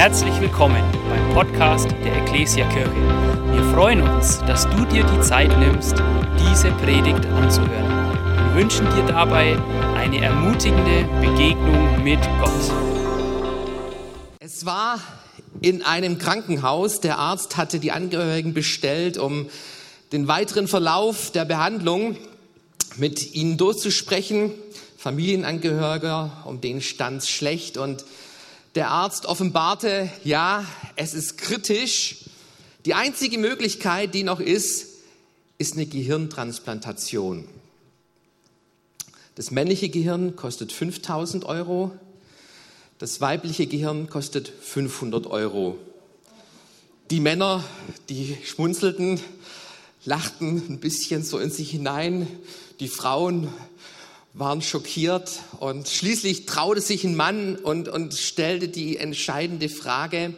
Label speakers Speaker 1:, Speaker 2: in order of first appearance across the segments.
Speaker 1: Herzlich willkommen beim Podcast der Ecclesia Kirche. Wir freuen uns, dass du dir die Zeit nimmst, diese Predigt anzuhören. Wir wünschen dir dabei eine ermutigende Begegnung mit Gott.
Speaker 2: Es war in einem Krankenhaus. Der Arzt hatte die Angehörigen bestellt, um den weiteren Verlauf der Behandlung mit ihnen durchzusprechen. Familienangehörige, um den stand schlecht und der Arzt offenbarte, ja, es ist kritisch. Die einzige Möglichkeit, die noch ist, ist eine Gehirntransplantation. Das männliche Gehirn kostet 5000 Euro, das weibliche Gehirn kostet 500 Euro. Die Männer, die schmunzelten, lachten ein bisschen so in sich hinein. Die Frauen waren schockiert und schließlich traute sich ein Mann und, und stellte die entscheidende Frage,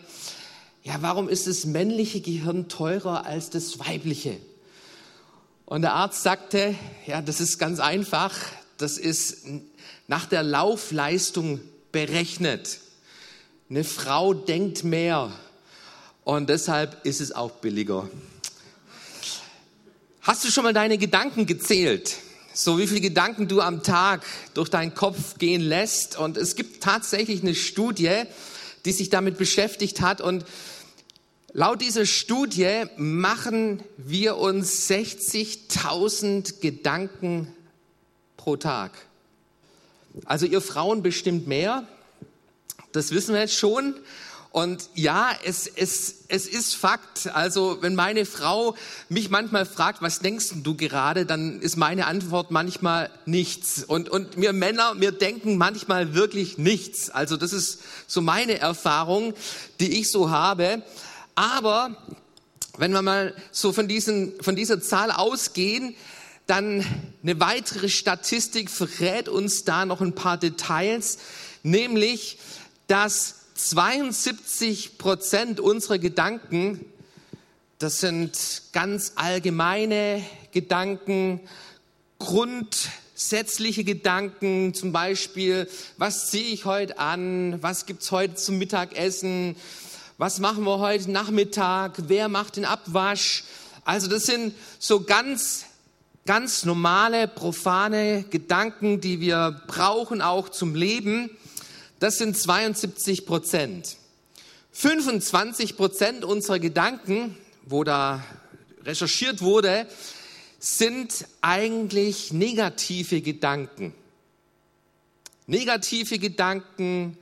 Speaker 2: ja, warum ist das männliche Gehirn teurer als das weibliche? Und der Arzt sagte, ja, das ist ganz einfach, das ist nach der Laufleistung berechnet. Eine Frau denkt mehr und deshalb ist es auch billiger. Hast du schon mal deine Gedanken gezählt? So wie viele Gedanken du am Tag durch deinen Kopf gehen lässt. Und es gibt tatsächlich eine Studie, die sich damit beschäftigt hat. Und laut dieser Studie machen wir uns 60.000 Gedanken pro Tag. Also ihr Frauen bestimmt mehr. Das wissen wir jetzt schon. Und ja, es, es, es ist Fakt. Also wenn meine Frau mich manchmal fragt, was denkst du gerade, dann ist meine Antwort manchmal nichts. Und, und wir Männer, wir denken manchmal wirklich nichts. Also das ist so meine Erfahrung, die ich so habe. Aber wenn wir mal so von, diesen, von dieser Zahl ausgehen, dann eine weitere Statistik verrät uns da noch ein paar Details, nämlich, dass 72 Prozent unserer Gedanken, das sind ganz allgemeine Gedanken, grundsätzliche Gedanken, zum Beispiel, was ziehe ich heute an, was gibt's heute zum Mittagessen, was machen wir heute Nachmittag, wer macht den Abwasch. Also das sind so ganz, ganz normale, profane Gedanken, die wir brauchen auch zum Leben. Das sind 72 Prozent. 25 Prozent unserer Gedanken, wo da recherchiert wurde, sind eigentlich negative Gedanken. Negative Gedanken,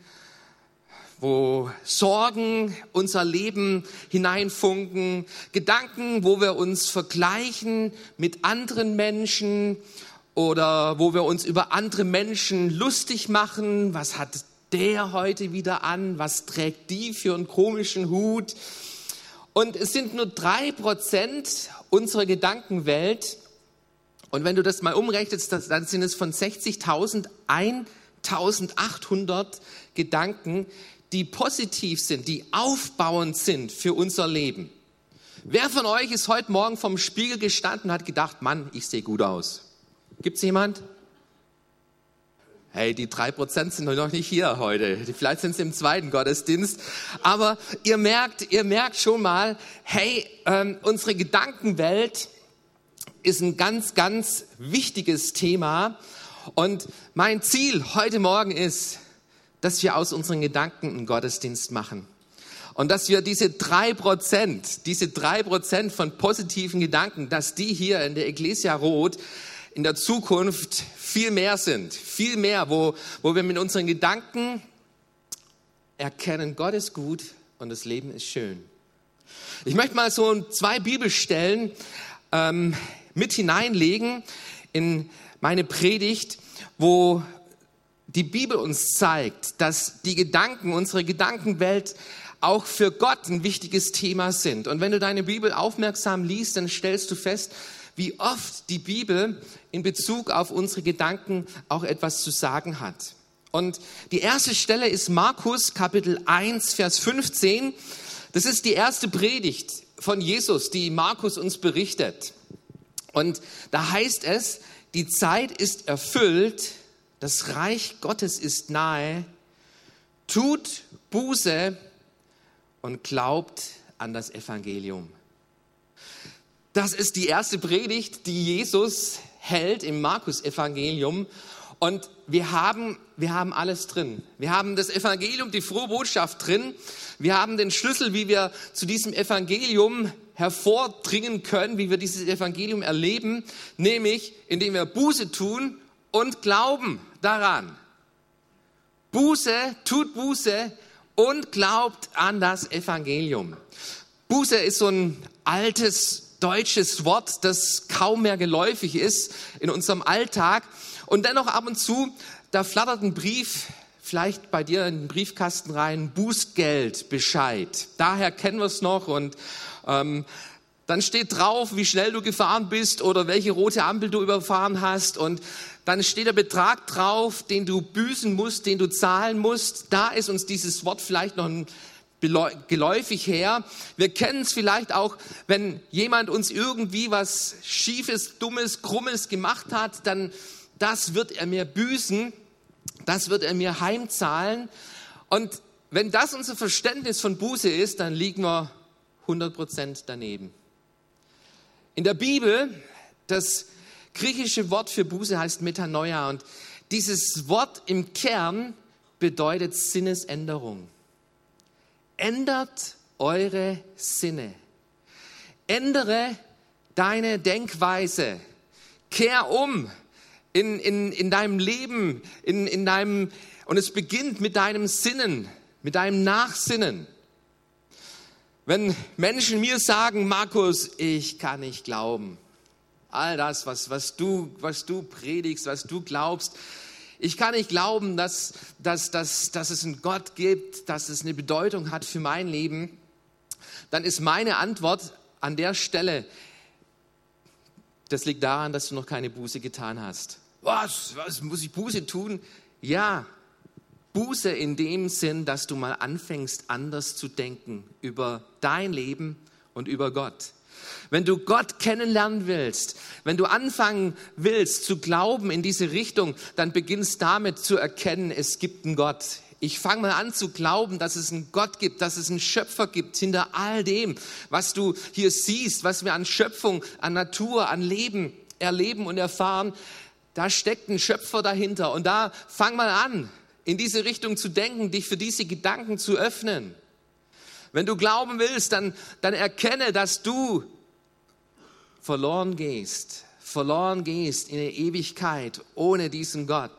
Speaker 2: wo Sorgen unser Leben hineinfunken, Gedanken, wo wir uns vergleichen mit anderen Menschen oder wo wir uns über andere Menschen lustig machen, was hat der heute wieder an? Was trägt die für einen komischen Hut? Und es sind nur drei Prozent unserer Gedankenwelt. Und wenn du das mal umrechnest, dann sind es von 60.000 1.800 Gedanken, die positiv sind, die aufbauend sind für unser Leben. Wer von euch ist heute Morgen vom Spiegel gestanden und hat gedacht, Mann, ich sehe gut aus? Gibt es jemand? Hey, die drei Prozent sind noch nicht hier heute. Vielleicht sind sie im zweiten Gottesdienst. Aber ihr merkt, ihr merkt schon mal, hey, ähm, unsere Gedankenwelt ist ein ganz, ganz wichtiges Thema. Und mein Ziel heute Morgen ist, dass wir aus unseren Gedanken einen Gottesdienst machen. Und dass wir diese drei Prozent, diese drei Prozent von positiven Gedanken, dass die hier in der Ecclesia Rot in der Zukunft viel mehr sind, viel mehr, wo, wo wir mit unseren Gedanken erkennen, Gott ist gut und das Leben ist schön. Ich möchte mal so zwei Bibelstellen ähm, mit hineinlegen in meine Predigt, wo die Bibel uns zeigt, dass die Gedanken, unsere Gedankenwelt auch für Gott ein wichtiges Thema sind. Und wenn du deine Bibel aufmerksam liest, dann stellst du fest, wie oft die Bibel in Bezug auf unsere Gedanken auch etwas zu sagen hat. Und die erste Stelle ist Markus Kapitel 1, Vers 15. Das ist die erste Predigt von Jesus, die Markus uns berichtet. Und da heißt es, die Zeit ist erfüllt, das Reich Gottes ist nahe, tut Buße und glaubt an das Evangelium. Das ist die erste Predigt, die Jesus hält im Markus-Evangelium. Und wir haben, wir haben alles drin. Wir haben das Evangelium, die frohe Botschaft drin. Wir haben den Schlüssel, wie wir zu diesem Evangelium hervordringen können, wie wir dieses Evangelium erleben, nämlich indem wir Buße tun und glauben daran. Buße, tut Buße und glaubt an das Evangelium. Buße ist so ein altes deutsches Wort, das kaum mehr geläufig ist in unserem Alltag. Und dennoch ab und zu, da flattert ein Brief vielleicht bei dir in den Briefkasten rein, Bußgeld, Bescheid. Daher kennen wir es noch und ähm, dann steht drauf, wie schnell du gefahren bist oder welche rote Ampel du überfahren hast und dann steht der Betrag drauf, den du büßen musst, den du zahlen musst. Da ist uns dieses Wort vielleicht noch ein geläufig her. Wir kennen es vielleicht auch, wenn jemand uns irgendwie was Schiefes, Dummes, Krummes gemacht hat, dann das wird er mir büßen, das wird er mir heimzahlen. Und wenn das unser Verständnis von Buße ist, dann liegen wir 100% daneben. In der Bibel, das griechische Wort für Buße heißt Metanoia und dieses Wort im Kern bedeutet Sinnesänderung ändert eure Sinne. Ändere deine Denkweise. Kehr um in, in, in deinem Leben, in, in deinem, und es beginnt mit deinem Sinnen, mit deinem Nachsinnen. Wenn Menschen mir sagen, Markus, ich kann nicht glauben, all das, was, was, du, was du predigst, was du glaubst, ich kann nicht glauben, dass, dass, dass, dass es einen Gott gibt, dass es eine Bedeutung hat für mein Leben. Dann ist meine Antwort an der Stelle, das liegt daran, dass du noch keine Buße getan hast. Was? Was muss ich Buße tun? Ja, Buße in dem Sinn, dass du mal anfängst, anders zu denken über dein Leben und über Gott. Wenn du Gott kennenlernen willst, wenn du anfangen willst zu glauben in diese Richtung, dann beginnst damit zu erkennen, es gibt einen Gott. Ich fange mal an zu glauben, dass es einen Gott gibt, dass es einen Schöpfer gibt hinter all dem, was du hier siehst, was wir an Schöpfung, an Natur, an Leben erleben und erfahren. Da steckt ein Schöpfer dahinter. Und da fang mal an, in diese Richtung zu denken, dich für diese Gedanken zu öffnen. Wenn du glauben willst, dann, dann erkenne, dass du verloren gehst, verloren gehst in der Ewigkeit ohne diesen Gott.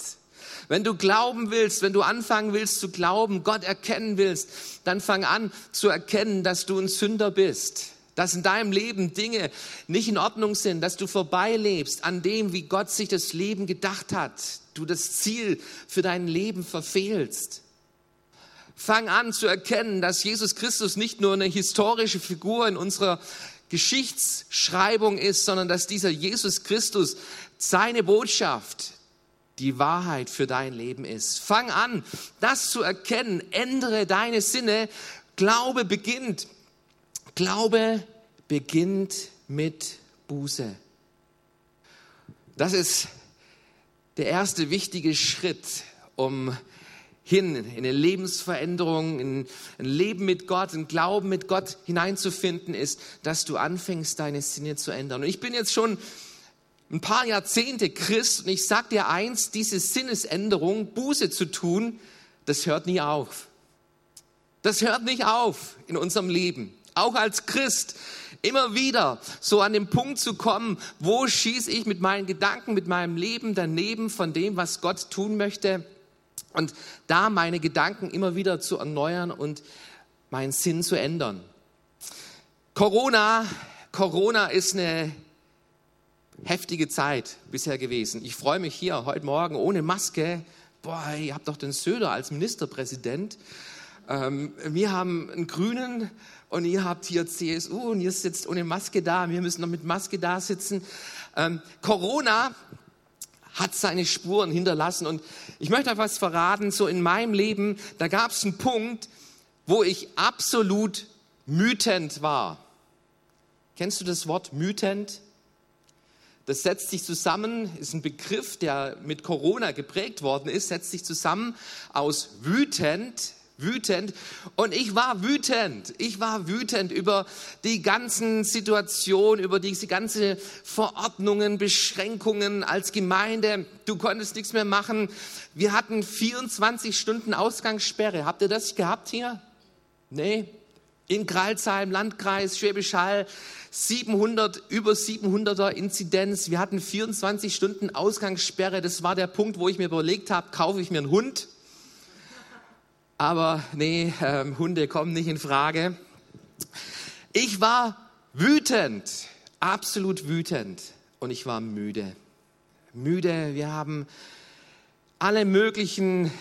Speaker 2: Wenn du glauben willst, wenn du anfangen willst zu glauben, Gott erkennen willst, dann fang an zu erkennen, dass du ein Sünder bist, dass in deinem Leben Dinge nicht in Ordnung sind, dass du vorbeilebst an dem, wie Gott sich das Leben gedacht hat, du das Ziel für dein Leben verfehlst. Fang an zu erkennen, dass Jesus Christus nicht nur eine historische Figur in unserer Geschichtsschreibung ist, sondern dass dieser Jesus Christus seine Botschaft die Wahrheit für dein Leben ist. Fang an, das zu erkennen. Ändere deine Sinne. Glaube beginnt. Glaube beginnt mit Buße. Das ist der erste wichtige Schritt, um hin in eine Lebensveränderung, in ein Leben mit Gott, ein Glauben mit Gott hineinzufinden, ist, dass du anfängst, deine Sinne zu ändern. Und ich bin jetzt schon ein paar Jahrzehnte Christ und ich sag dir eins, diese Sinnesänderung, Buße zu tun, das hört nie auf. Das hört nicht auf in unserem Leben. Auch als Christ immer wieder so an den Punkt zu kommen, wo schieße ich mit meinen Gedanken, mit meinem Leben daneben von dem, was Gott tun möchte und da meine Gedanken immer wieder zu erneuern und meinen Sinn zu ändern. Corona, Corona ist eine heftige Zeit bisher gewesen. Ich freue mich hier heute Morgen ohne Maske. Boah, ihr habt doch den Söder als Ministerpräsident. Ähm, wir haben einen Grünen und ihr habt hier CSU und ihr sitzt ohne Maske da. Wir müssen noch mit Maske da sitzen. Ähm, Corona hat seine Spuren hinterlassen. Und ich möchte euch was verraten, so in meinem Leben, da gab es einen Punkt, wo ich absolut mütend war. Kennst du das Wort mütend? Das setzt sich zusammen, ist ein Begriff, der mit Corona geprägt worden ist, setzt sich zusammen aus wütend, wütend. Und ich war wütend. Ich war wütend über die ganzen Situationen, über diese ganzen Verordnungen, Beschränkungen als Gemeinde. Du konntest nichts mehr machen. Wir hatten 24 Stunden Ausgangssperre. Habt ihr das gehabt hier? Nee. In Gralsheim, Landkreis, Schwäbisch Hall, 700, über 700er Inzidenz. Wir hatten 24 Stunden Ausgangssperre. Das war der Punkt, wo ich mir überlegt habe, kaufe ich mir einen Hund? Aber nee, ähm, Hunde kommen nicht in Frage. Ich war wütend, absolut wütend und ich war müde. Müde, wir haben alle möglichen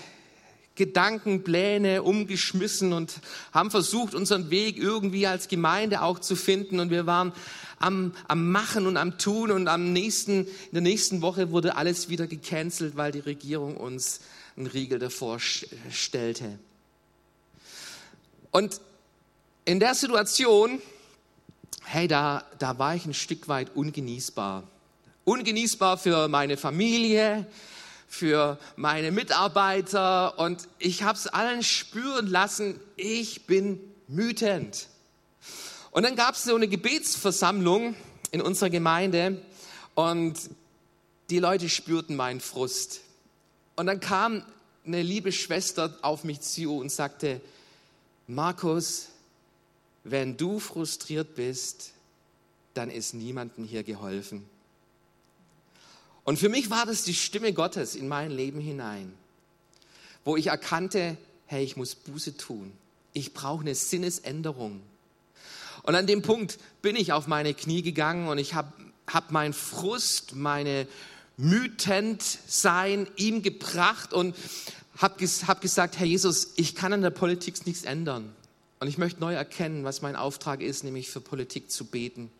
Speaker 2: Gedanken, Pläne umgeschmissen und haben versucht, unseren Weg irgendwie als Gemeinde auch zu finden. Und wir waren am, am Machen und am Tun und am nächsten, in der nächsten Woche wurde alles wieder gecancelt, weil die Regierung uns einen Riegel davor stellte. Und in der Situation, hey, da, da war ich ein Stück weit ungenießbar. Ungenießbar für meine Familie, für meine Mitarbeiter und ich habe es allen spüren lassen, ich bin wütend. Und dann gab es so eine Gebetsversammlung in unserer Gemeinde und die Leute spürten meinen Frust. Und dann kam eine liebe Schwester auf mich zu und sagte, Markus, wenn du frustriert bist, dann ist niemandem hier geholfen. Und für mich war das die Stimme Gottes in mein Leben hinein, wo ich erkannte, hey, ich muss Buße tun. Ich brauche eine Sinnesänderung. Und an dem Punkt bin ich auf meine Knie gegangen und ich habe hab meinen Frust, meine Mütendsein ihm gebracht und habe hab gesagt, Herr Jesus, ich kann an der Politik nichts ändern. Und ich möchte neu erkennen, was mein Auftrag ist, nämlich für Politik zu beten.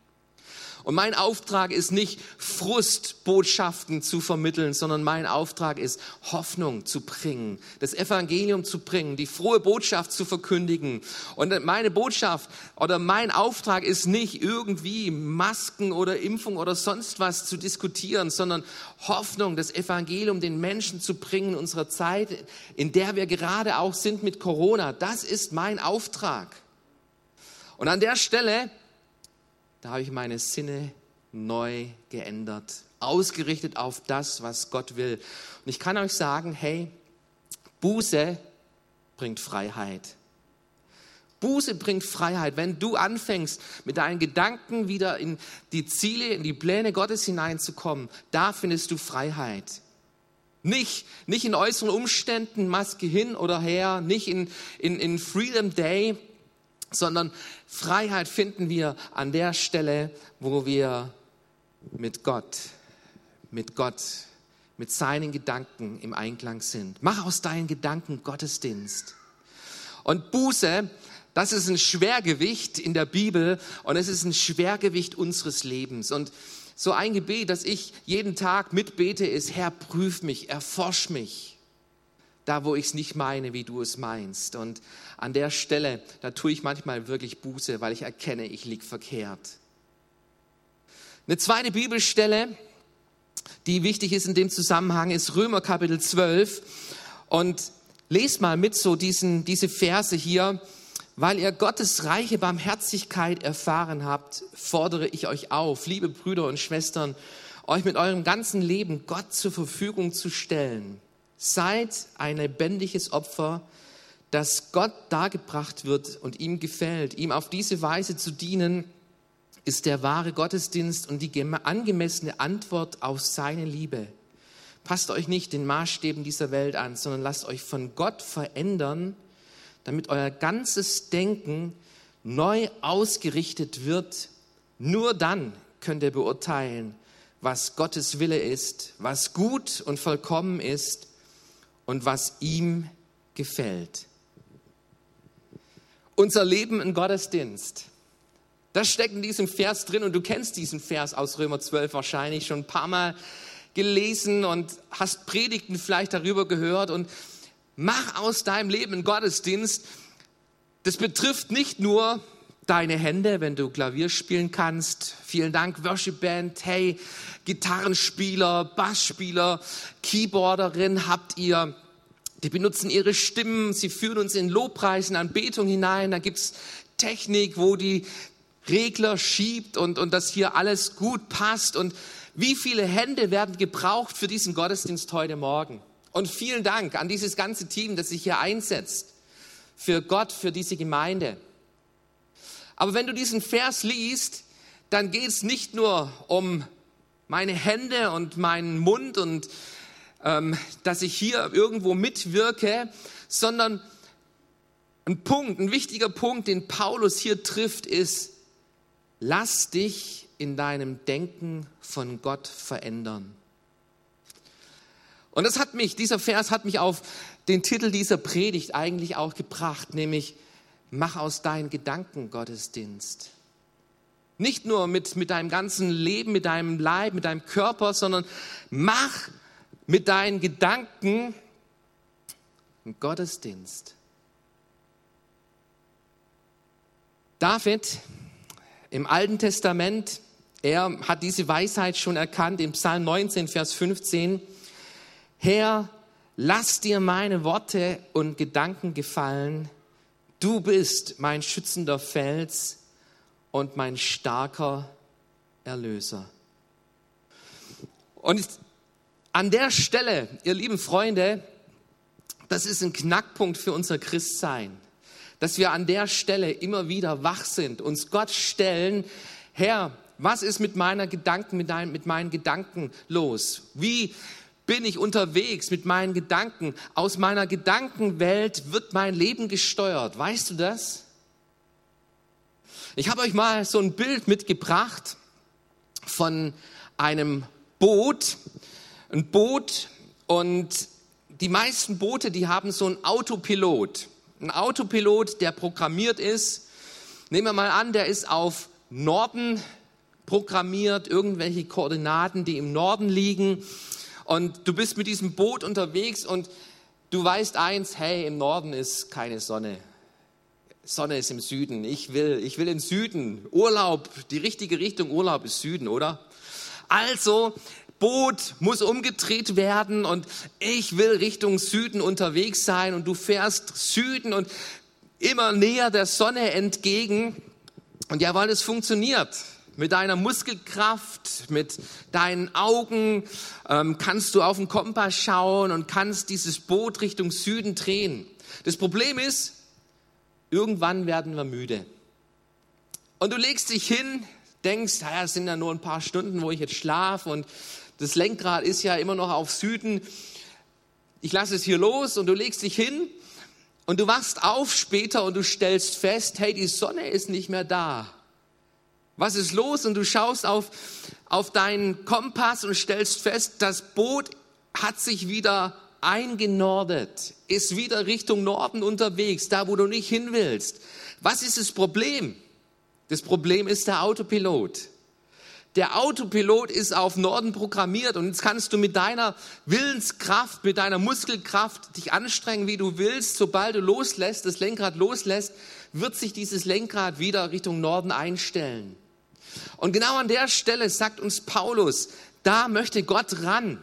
Speaker 2: Und mein Auftrag ist nicht Frustbotschaften zu vermitteln, sondern mein Auftrag ist Hoffnung zu bringen, das Evangelium zu bringen, die frohe Botschaft zu verkündigen. Und meine Botschaft oder mein Auftrag ist nicht irgendwie Masken oder Impfung oder sonst was zu diskutieren, sondern Hoffnung, das Evangelium den Menschen zu bringen in unserer Zeit, in der wir gerade auch sind mit Corona. Das ist mein Auftrag. Und an der Stelle da habe ich meine Sinne neu geändert, ausgerichtet auf das, was Gott will. Und ich kann euch sagen, hey, Buße bringt Freiheit. Buße bringt Freiheit. Wenn du anfängst, mit deinen Gedanken wieder in die Ziele, in die Pläne Gottes hineinzukommen, da findest du Freiheit. Nicht, nicht in äußeren Umständen, Maske hin oder her, nicht in, in, in Freedom Day, sondern Freiheit finden wir an der Stelle, wo wir mit Gott, mit Gott, mit seinen Gedanken im Einklang sind. Mach aus deinen Gedanken Gottesdienst. Und Buße, das ist ein Schwergewicht in der Bibel und es ist ein Schwergewicht unseres Lebens. Und so ein Gebet, das ich jeden Tag mitbete, ist, Herr, prüf mich, erforsch mich da wo ich es nicht meine, wie du es meinst. Und an der Stelle, da tue ich manchmal wirklich Buße, weil ich erkenne, ich liege verkehrt. Eine zweite Bibelstelle, die wichtig ist in dem Zusammenhang, ist Römer Kapitel 12. Und lest mal mit so diesen, diese Verse hier. Weil ihr Gottes reiche Barmherzigkeit erfahren habt, fordere ich euch auf, liebe Brüder und Schwestern, euch mit eurem ganzen Leben Gott zur Verfügung zu stellen Seid ein lebendiges Opfer, das Gott dargebracht wird und ihm gefällt. Ihm auf diese Weise zu dienen, ist der wahre Gottesdienst und die angemessene Antwort auf seine Liebe. Passt euch nicht den Maßstäben dieser Welt an, sondern lasst euch von Gott verändern, damit euer ganzes Denken neu ausgerichtet wird. Nur dann könnt ihr beurteilen, was Gottes Wille ist, was gut und vollkommen ist und was ihm gefällt. Unser Leben im Gottesdienst. Das steckt in diesem Vers drin und du kennst diesen Vers aus Römer 12 wahrscheinlich schon ein paar Mal gelesen und hast Predigten vielleicht darüber gehört und mach aus deinem Leben einen Gottesdienst. Das betrifft nicht nur deine Hände, wenn du Klavier spielen kannst. Vielen Dank, Worship Band. Hey, Gitarrenspieler, Bassspieler, Keyboarderin, habt ihr Die benutzen ihre Stimmen, sie führen uns in Lobpreisen, Anbetung hinein. Da gibt's Technik, wo die Regler schiebt und, und dass hier alles gut passt. Und wie viele Hände werden gebraucht für diesen Gottesdienst heute Morgen? Und vielen Dank an dieses ganze Team, das sich hier einsetzt. Für Gott, für diese Gemeinde. Aber wenn du diesen Vers liest, dann geht es nicht nur um meine Hände und meinen Mund und ähm, dass ich hier irgendwo mitwirke, sondern ein Punkt, ein wichtiger Punkt, den Paulus hier trifft, ist, lass dich in deinem Denken von Gott verändern. Und das hat mich, dieser Vers hat mich auf den Titel dieser Predigt eigentlich auch gebracht, nämlich mach aus deinen Gedanken Gottesdienst. Nicht nur mit, mit deinem ganzen Leben, mit deinem Leib, mit deinem Körper, sondern mach mit deinen Gedanken einen Gottesdienst. David im Alten Testament, er hat diese Weisheit schon erkannt im Psalm 19, Vers 15. Herr, lass dir meine Worte und Gedanken gefallen. Du bist mein schützender Fels und mein starker Erlöser. Und an der Stelle, ihr lieben Freunde, das ist ein Knackpunkt für unser Christsein, dass wir an der Stelle immer wieder wach sind, uns Gott stellen, Herr, was ist mit meiner Gedanken, mit, dein, mit meinen Gedanken los? Wie bin ich unterwegs mit meinen Gedanken? Aus meiner Gedankenwelt wird mein Leben gesteuert. Weißt du das? Ich habe euch mal so ein Bild mitgebracht von einem Boot. Ein Boot und die meisten Boote, die haben so einen Autopilot. Ein Autopilot, der programmiert ist. Nehmen wir mal an, der ist auf Norden programmiert, irgendwelche Koordinaten, die im Norden liegen und du bist mit diesem Boot unterwegs und du weißt eins, hey, im Norden ist keine Sonne. Sonne ist im Süden. Ich will, ich will in Süden. Urlaub, die richtige Richtung Urlaub ist Süden, oder? Also, Boot muss umgedreht werden und ich will Richtung Süden unterwegs sein und du fährst Süden und immer näher der Sonne entgegen. Und ja, weil es funktioniert. Mit deiner Muskelkraft, mit deinen Augen ähm, kannst du auf den Kompass schauen und kannst dieses Boot Richtung Süden drehen. Das Problem ist, irgendwann werden wir müde. Und du legst dich hin, denkst, naja, es sind ja nur ein paar Stunden, wo ich jetzt schlafe und das Lenkrad ist ja immer noch auf Süden. Ich lasse es hier los und du legst dich hin und du wachst auf später und du stellst fest, hey, die Sonne ist nicht mehr da. Was ist los? Und du schaust auf, auf deinen Kompass und stellst fest, das Boot hat sich wieder eingenordet, ist wieder Richtung Norden unterwegs, da wo du nicht hin willst. Was ist das Problem? Das Problem ist der Autopilot. Der Autopilot ist auf Norden programmiert und jetzt kannst du mit deiner Willenskraft, mit deiner Muskelkraft dich anstrengen, wie du willst. Sobald du loslässt, das Lenkrad loslässt, wird sich dieses Lenkrad wieder Richtung Norden einstellen. Und genau an der Stelle sagt uns Paulus, da möchte Gott ran.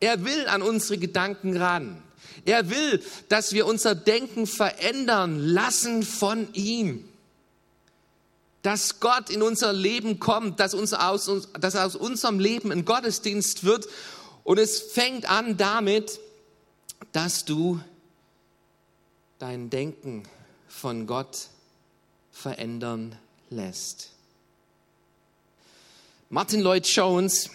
Speaker 2: Er will an unsere Gedanken ran. Er will, dass wir unser Denken verändern lassen von ihm. Dass Gott in unser Leben kommt, dass, uns aus, dass aus unserem Leben ein Gottesdienst wird. Und es fängt an damit, dass du dein Denken von Gott verändern lässt. Martin Lloyd Jones,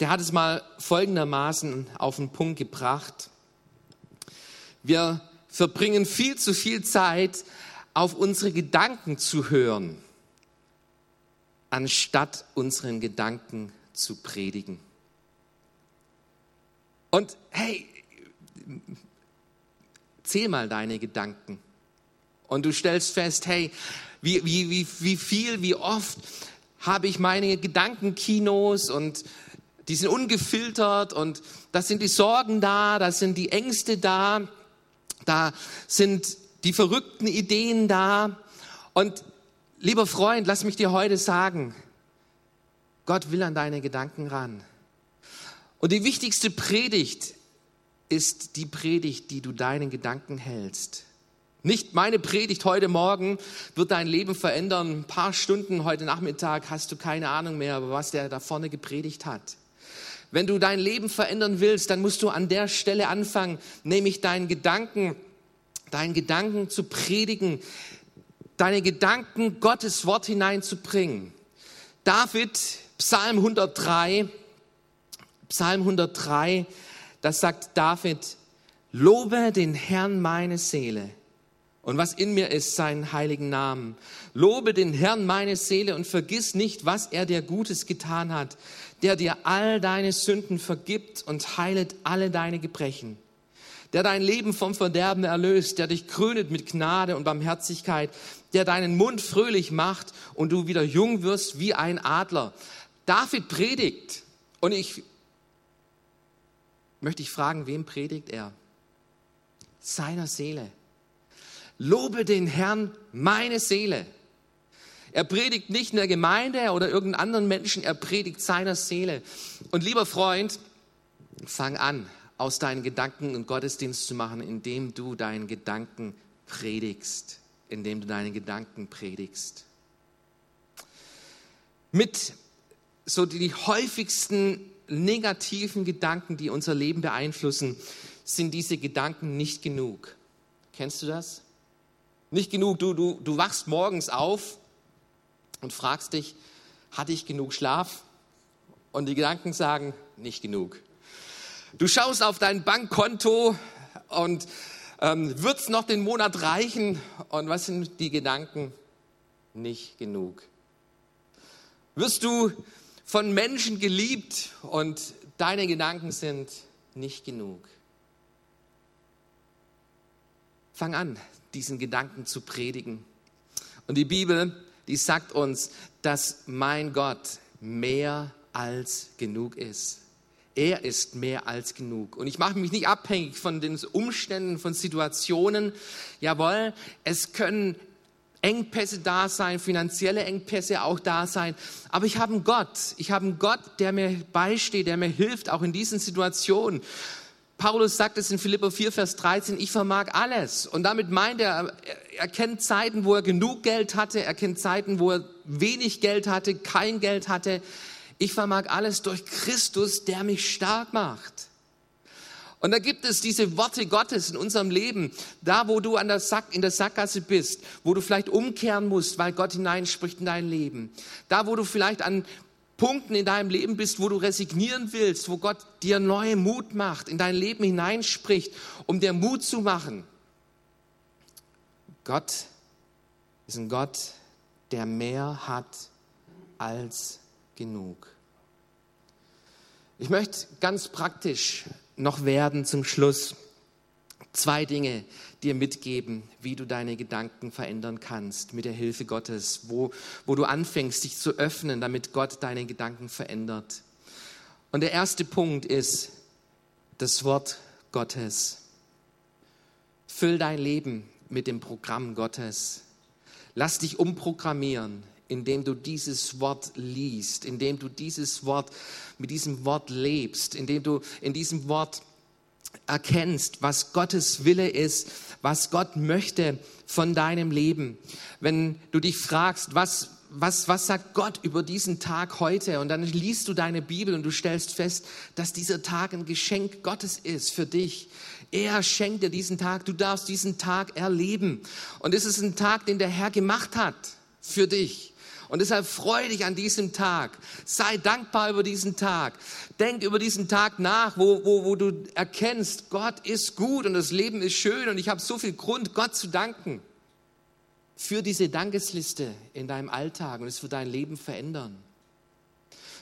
Speaker 2: der hat es mal folgendermaßen auf den Punkt gebracht. Wir verbringen viel zu viel Zeit, auf unsere Gedanken zu hören, anstatt unseren Gedanken zu predigen. Und hey, zähl mal deine Gedanken. Und du stellst fest, hey, wie, wie, wie, wie viel, wie oft habe ich meine Gedankenkinos und die sind ungefiltert und da sind die Sorgen da, da sind die Ängste da, da sind die verrückten Ideen da. Und lieber Freund, lass mich dir heute sagen, Gott will an deine Gedanken ran. Und die wichtigste Predigt ist die Predigt, die du deinen Gedanken hältst. Nicht meine Predigt heute Morgen wird dein Leben verändern. Ein paar Stunden heute Nachmittag hast du keine Ahnung mehr, was der da vorne gepredigt hat. Wenn du dein Leben verändern willst, dann musst du an der Stelle anfangen, nämlich deinen Gedanken, deinen Gedanken zu predigen, deine Gedanken Gottes Wort hineinzubringen. David, Psalm 103, Psalm 103, das sagt David, lobe den Herrn meine Seele und was in mir ist, seinen heiligen Namen. Lobe den Herrn meine Seele und vergiss nicht, was er dir Gutes getan hat, der dir all deine Sünden vergibt und heilet alle deine Gebrechen, der dein Leben vom Verderben erlöst, der dich krönet mit Gnade und Barmherzigkeit, der deinen Mund fröhlich macht und du wieder jung wirst wie ein Adler. David predigt und ich möchte ich fragen, wem predigt er? Seiner Seele. Lobe den Herrn, meine Seele. Er predigt nicht in der Gemeinde oder irgendeinen anderen Menschen, er predigt seiner Seele. Und lieber Freund, fang an, aus deinen Gedanken einen Gottesdienst zu machen, indem du deinen Gedanken predigst, indem du deine Gedanken predigst. Mit so die häufigsten negativen Gedanken, die unser Leben beeinflussen, sind diese Gedanken nicht genug. Kennst du das? Nicht genug. Du, du, du wachst morgens auf und fragst dich, hatte ich genug Schlaf? Und die Gedanken sagen, nicht genug. Du schaust auf dein Bankkonto und ähm, wird es noch den Monat reichen? Und was sind die Gedanken? Nicht genug. Wirst du von Menschen geliebt und deine Gedanken sind nicht genug? Fang an, diesen Gedanken zu predigen. Und die Bibel, die sagt uns, dass mein Gott mehr als genug ist. Er ist mehr als genug. Und ich mache mich nicht abhängig von den Umständen, von Situationen. Jawohl, es können Engpässe da sein, finanzielle Engpässe auch da sein. Aber ich habe einen Gott. Ich habe einen Gott, der mir beisteht, der mir hilft, auch in diesen Situationen. Paulus sagt es in Philippa 4, Vers 13, ich vermag alles. Und damit meint er, er kennt Zeiten, wo er genug Geld hatte, er kennt Zeiten, wo er wenig Geld hatte, kein Geld hatte. Ich vermag alles durch Christus, der mich stark macht. Und da gibt es diese Worte Gottes in unserem Leben, da wo du an der Sack, in der Sackgasse bist, wo du vielleicht umkehren musst, weil Gott hineinspricht in dein Leben. Da wo du vielleicht an Punkten in deinem Leben bist, wo du resignieren willst, wo Gott dir neue Mut macht, in dein Leben hineinspricht, um dir Mut zu machen. Gott ist ein Gott, der mehr hat als genug. Ich möchte ganz praktisch noch werden zum Schluss zwei Dinge dir mitgeben, wie du deine Gedanken verändern kannst mit der Hilfe Gottes, wo, wo du anfängst, dich zu öffnen, damit Gott deine Gedanken verändert. Und der erste Punkt ist das Wort Gottes. Füll dein Leben mit dem Programm Gottes. Lass dich umprogrammieren, indem du dieses Wort liest, indem du dieses Wort mit diesem Wort lebst, indem du in diesem Wort erkennst, was Gottes Wille ist, was Gott möchte von deinem Leben. Wenn du dich fragst, was, was, was sagt Gott über diesen Tag heute? Und dann liest du deine Bibel und du stellst fest, dass dieser Tag ein Geschenk Gottes ist für dich. Er schenkt dir diesen Tag. Du darfst diesen Tag erleben. Und es ist ein Tag, den der Herr gemacht hat für dich. Und deshalb freue dich an diesem Tag. Sei dankbar über diesen Tag. Denk über diesen Tag nach, wo, wo, wo du erkennst, Gott ist gut und das Leben ist schön und ich habe so viel Grund, Gott zu danken. Für diese Dankesliste in deinem Alltag und es wird dein Leben verändern.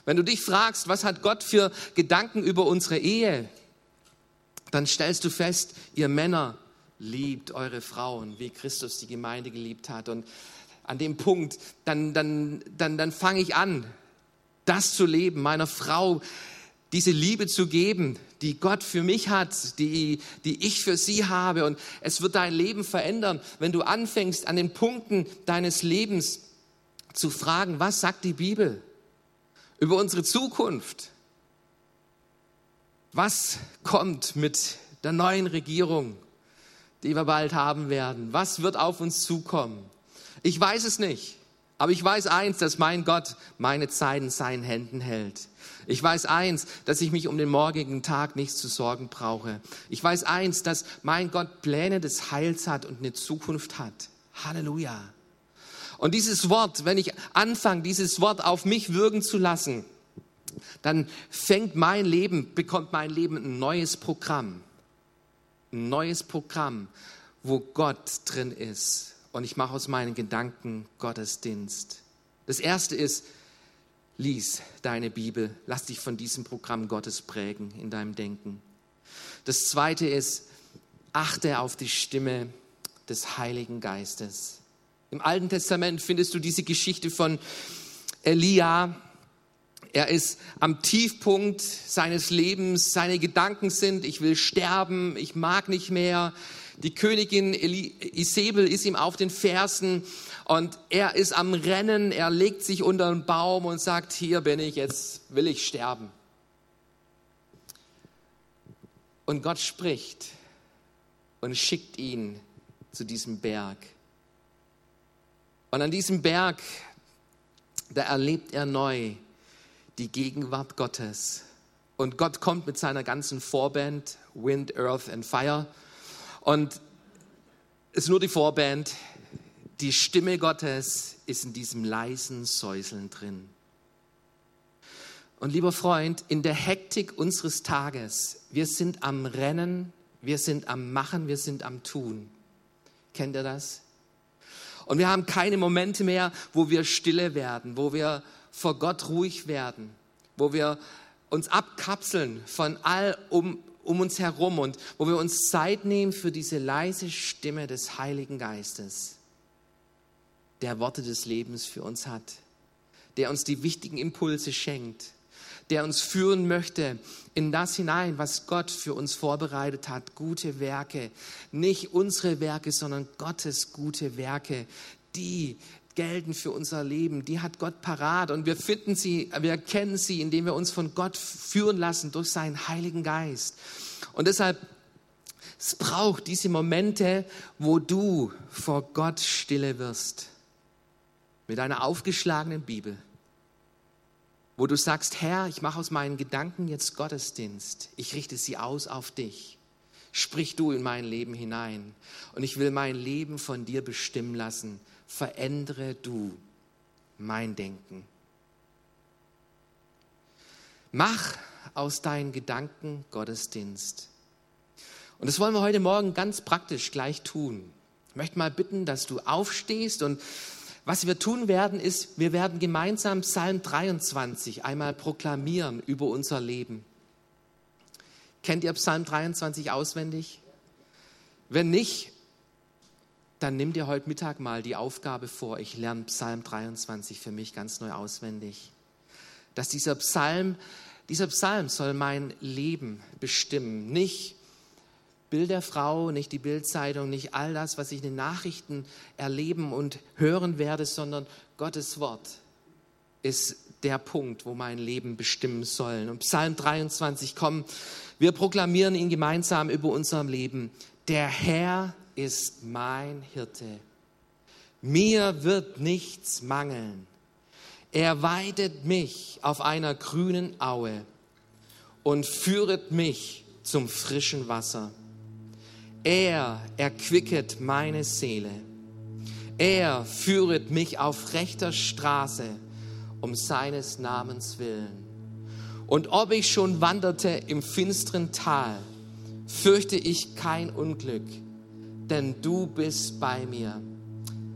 Speaker 2: Wenn du dich fragst, was hat Gott für Gedanken über unsere Ehe, dann stellst du fest, ihr Männer liebt eure Frauen, wie Christus die Gemeinde geliebt hat. Und an dem Punkt, dann, dann, dann, dann fange ich an, das zu leben, meiner Frau diese Liebe zu geben, die Gott für mich hat, die, die ich für sie habe. Und es wird dein Leben verändern, wenn du anfängst, an den Punkten deines Lebens zu fragen, was sagt die Bibel über unsere Zukunft? Was kommt mit der neuen Regierung, die wir bald haben werden? Was wird auf uns zukommen? Ich weiß es nicht. Aber ich weiß eins, dass mein Gott meine Zeit in seinen Händen hält. Ich weiß eins, dass ich mich um den morgigen Tag nichts zu sorgen brauche. Ich weiß eins, dass mein Gott Pläne des Heils hat und eine Zukunft hat. Halleluja. Und dieses Wort, wenn ich anfange, dieses Wort auf mich wirken zu lassen, dann fängt mein Leben, bekommt mein Leben ein neues Programm. Ein neues Programm, wo Gott drin ist und ich mache aus meinen Gedanken Gottesdienst. Das erste ist, lies deine Bibel, lass dich von diesem Programm Gottes prägen in deinem Denken. Das zweite ist, achte auf die Stimme des Heiligen Geistes. Im Alten Testament findest du diese Geschichte von Elia. Er ist am Tiefpunkt seines Lebens. Seine Gedanken sind, ich will sterben, ich mag nicht mehr. Die Königin Isabel ist ihm auf den Fersen und er ist am Rennen, er legt sich unter einen Baum und sagt, hier bin ich, jetzt will ich sterben. Und Gott spricht und schickt ihn zu diesem Berg. Und an diesem Berg, da erlebt er neu die Gegenwart Gottes. Und Gott kommt mit seiner ganzen Vorband, Wind, Earth and Fire, und es ist nur die Vorband. Die Stimme Gottes ist in diesem leisen Säuseln drin. Und lieber Freund, in der Hektik unseres Tages, wir sind am Rennen, wir sind am Machen, wir sind am Tun. Kennt ihr das? Und wir haben keine Momente mehr, wo wir stille werden, wo wir vor Gott ruhig werden, wo wir uns abkapseln von all um, um uns herum und wo wir uns Zeit nehmen für diese leise Stimme des Heiligen Geistes, der Worte des Lebens für uns hat, der uns die wichtigen Impulse schenkt, der uns führen möchte in das hinein, was Gott für uns vorbereitet hat, gute Werke, nicht unsere Werke, sondern Gottes gute Werke, die gelten für unser Leben, die hat Gott parat und wir finden sie, wir erkennen sie, indem wir uns von Gott führen lassen durch seinen Heiligen Geist. Und deshalb, es braucht diese Momente, wo du vor Gott stille wirst, mit einer aufgeschlagenen Bibel, wo du sagst, Herr, ich mache aus meinen Gedanken jetzt Gottesdienst, ich richte sie aus auf dich. Sprich du in mein Leben hinein. Und ich will mein Leben von dir bestimmen lassen verändere du mein Denken. Mach aus deinen Gedanken Gottesdienst. Und das wollen wir heute Morgen ganz praktisch gleich tun. Ich möchte mal bitten, dass du aufstehst und was wir tun werden, ist, wir werden gemeinsam Psalm 23 einmal proklamieren über unser Leben. Kennt ihr Psalm 23 auswendig? Wenn nicht, dann nimm dir heute Mittag mal die Aufgabe vor, ich lerne Psalm 23 für mich ganz neu auswendig. Dass dieser Psalm, dieser Psalm soll mein Leben bestimmen, nicht Bild der Frau, nicht die Bildzeitung, nicht all das, was ich in den Nachrichten erleben und hören werde, sondern Gottes Wort ist der Punkt, wo mein Leben bestimmen soll. Und Psalm 23, komm, wir proklamieren ihn gemeinsam über unserem Leben. Der Herr ist mein Hirte. Mir wird nichts mangeln. Er weidet mich auf einer grünen Aue und führet mich zum frischen Wasser. Er erquicket meine Seele. Er führet mich auf rechter Straße um seines Namens willen. Und ob ich schon wanderte im finsteren Tal, fürchte ich kein Unglück denn du bist bei mir.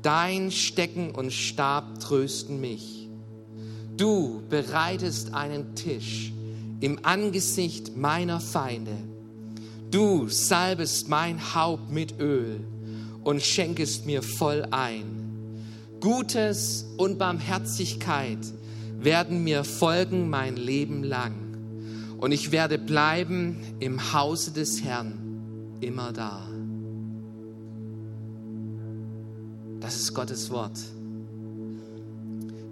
Speaker 2: Dein Stecken und Stab trösten mich. Du bereitest einen Tisch im Angesicht meiner Feinde. Du salbest mein Haupt mit Öl und schenkest mir voll ein. Gutes und Barmherzigkeit werden mir folgen mein Leben lang. Und ich werde bleiben im Hause des Herrn immer da. Das ist Gottes Wort.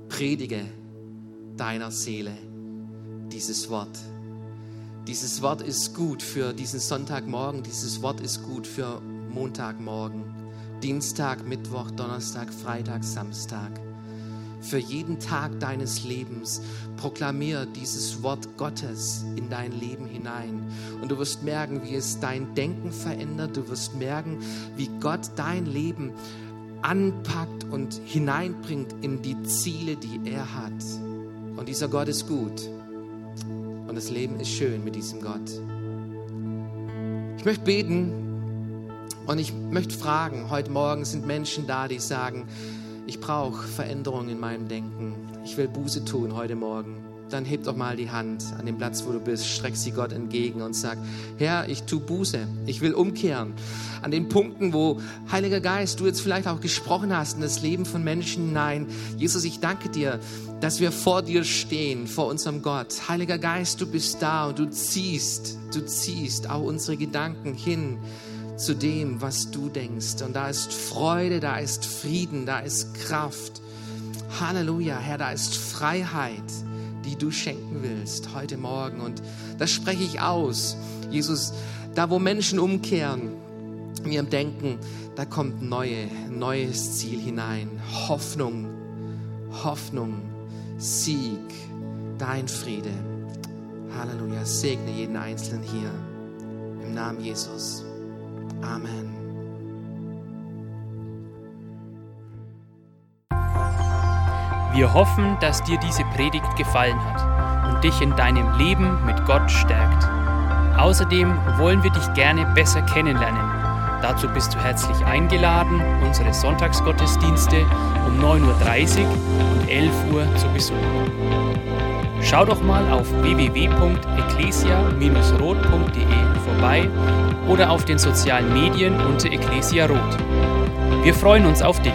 Speaker 2: Predige deiner Seele dieses Wort. Dieses Wort ist gut für diesen Sonntagmorgen, dieses Wort ist gut für Montagmorgen, Dienstag, Mittwoch, Donnerstag, Freitag, Samstag. Für jeden Tag deines Lebens proklamier dieses Wort Gottes in dein Leben hinein. Und du wirst merken, wie es dein Denken verändert. Du wirst merken, wie Gott dein Leben anpackt und hineinbringt in die Ziele, die er hat. Und dieser Gott ist gut. Und das Leben ist schön mit diesem Gott. Ich möchte beten und ich möchte fragen, heute Morgen sind Menschen da, die sagen, ich brauche Veränderung in meinem Denken. Ich will Buße tun heute Morgen. Dann heb doch mal die Hand an dem Platz, wo du bist, streck sie Gott entgegen und sag, Herr, ich tu Buße, ich will umkehren. An den Punkten, wo Heiliger Geist, du jetzt vielleicht auch gesprochen hast in das Leben von Menschen hinein. Jesus, ich danke dir, dass wir vor dir stehen, vor unserem Gott. Heiliger Geist, du bist da und du ziehst, du ziehst auch unsere Gedanken hin zu dem, was du denkst. Und da ist Freude, da ist Frieden, da ist Kraft. Halleluja, Herr, da ist Freiheit, die du schenken willst heute Morgen. Und das spreche ich aus. Jesus, da wo Menschen umkehren, in ihrem Denken, da kommt neue, neues Ziel hinein. Hoffnung, Hoffnung, Sieg, dein Friede. Halleluja, segne jeden Einzelnen hier. Im Namen Jesus. Amen.
Speaker 1: Wir hoffen, dass dir diese Predigt gefallen hat und dich in deinem Leben mit Gott stärkt. Außerdem wollen wir dich gerne besser kennenlernen. Dazu bist du herzlich eingeladen, unsere Sonntagsgottesdienste um 9.30 Uhr und 11 Uhr zu besuchen. Schau doch mal auf www.ecclesia-rot.de vorbei oder auf den sozialen Medien unter Ecclesia Rot. Wir freuen uns auf dich.